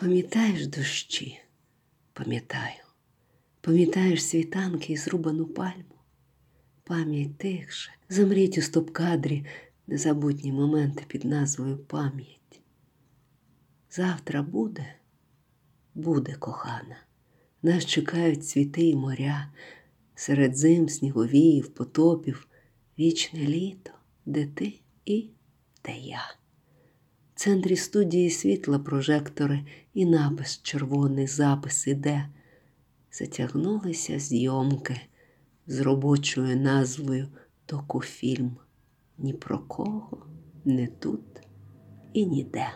Пам'ятаєш дощі? Пам'ятаю. Пам'ятаєш світанки і зрубану пальму? Пам'ять тихше, замріть у стоп-кадрі незабутні моменти під назвою Пам'ять. Завтра буде, буде кохана. Нас чекають цвіти і моря, серед зим, сніговіїв, потопів, вічне літо, де ти і де я. В центрі студії світла прожектори і напис червоний запис іде. Затягнулися зйомки з робочою назвою Докуфільм. Ні про кого, не тут і ніде.